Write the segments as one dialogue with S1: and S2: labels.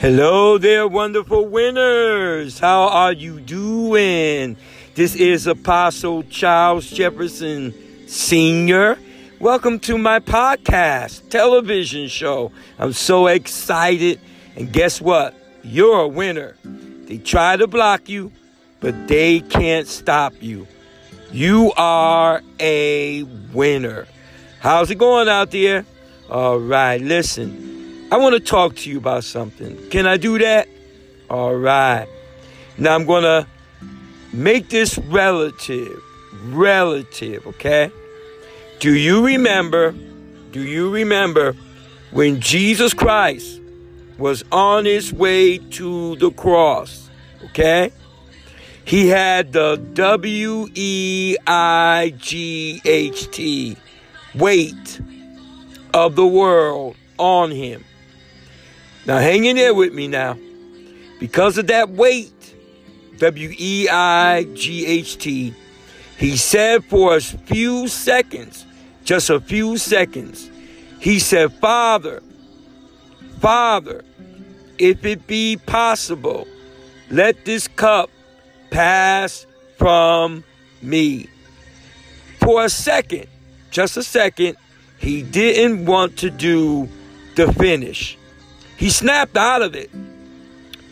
S1: Hello there, wonderful winners. How are you doing? This is Apostle Charles Jefferson Sr. Welcome to my podcast, television show. I'm so excited. And guess what? You're a winner. They try to block you, but they can't stop you. You are a winner. How's it going out there? All right, listen. I want to talk to you about something. Can I do that? All right. Now I'm going to make this relative. Relative, okay? Do you remember? Do you remember when Jesus Christ was on his way to the cross? Okay? He had the W E I G H T weight of the world on him. Now, hang in there with me now. Because of that weight, W E I G H T, he said for a few seconds, just a few seconds, he said, Father, Father, if it be possible, let this cup pass from me. For a second, just a second, he didn't want to do the finish. He snapped out of it,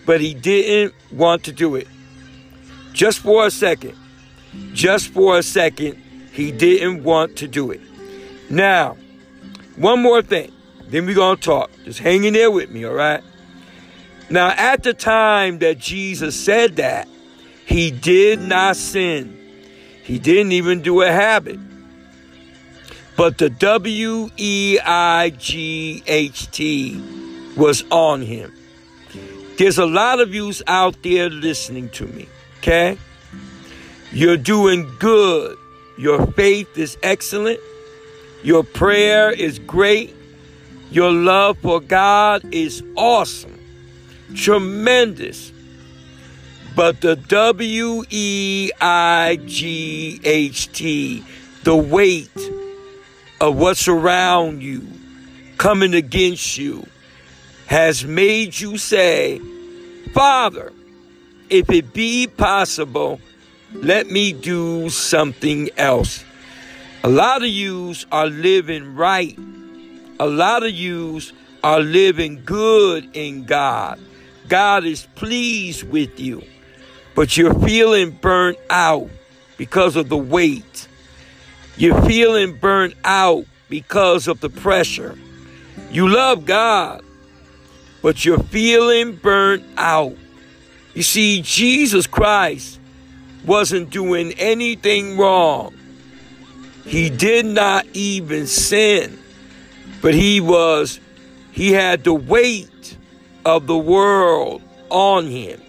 S1: but he didn't want to do it. Just for a second. Just for a second, he didn't want to do it. Now, one more thing. Then we're going to talk. Just hang in there with me, all right? Now, at the time that Jesus said that, he did not sin. He didn't even do a habit. But the W E I G H T was on him. There's a lot of yous out there listening to me, okay? You're doing good. Your faith is excellent. Your prayer is great. Your love for God is awesome, tremendous. But the W E I G H T, the weight of what's around you coming against you, has made you say, Father, if it be possible, let me do something else. A lot of yous are living right. A lot of yous are living good in God. God is pleased with you, but you're feeling burnt out because of the weight. You're feeling burnt out because of the pressure. You love God, but you're feeling burnt out. You see, Jesus Christ wasn't doing anything wrong. He did not even sin, but he was, he had the weight of the world on him.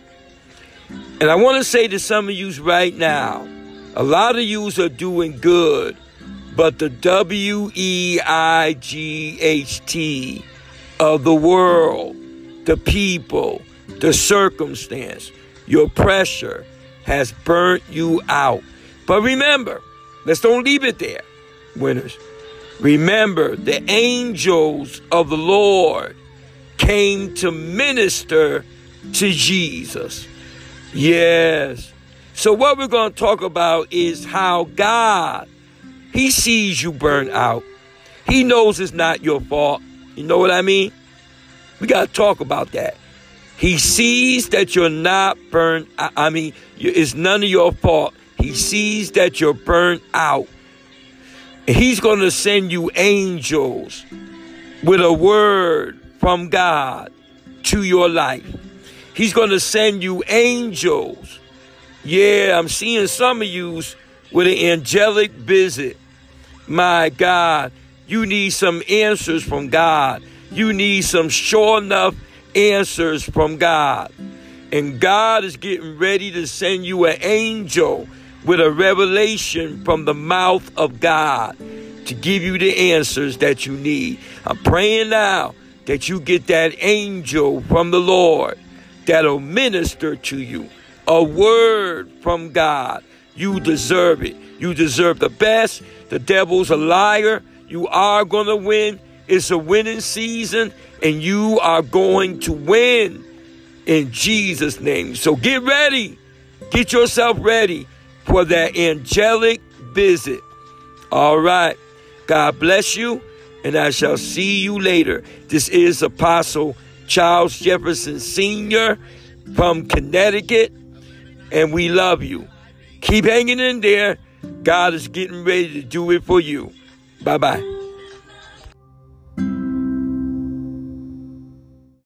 S1: And I want to say to some of you right now, a lot of you are doing good, but the W E I G H T of the world the people, the circumstance, your pressure has burnt you out. But remember, let's don't leave it there, winners. Remember, the angels of the Lord came to minister to Jesus. Yes. So, what we're going to talk about is how God, He sees you burn out. He knows it's not your fault. You know what I mean? We got to talk about that. He sees that you're not burnt. I mean, it's none of your fault. He sees that you're burnt out. He's going to send you angels with a word from God to your life. He's going to send you angels. Yeah, I'm seeing some of you with an angelic visit. My God, you need some answers from God. You need some sure enough answers from God. And God is getting ready to send you an angel with a revelation from the mouth of God to give you the answers that you need. I'm praying now that you get that angel from the Lord that'll minister to you. A word from God. You deserve it. You deserve the best. The devil's a liar. You are going to win. It's a winning season, and you are going to win. in Jesus' name. So get ready. Get yourself ready for that angelic visit. All right. God bless you, and I shall see you later. This is Apostle Charles Jefferson Sr. from Connecticut, and we love you. Keep hanging in there. God is getting ready to do it for you. Bye bye.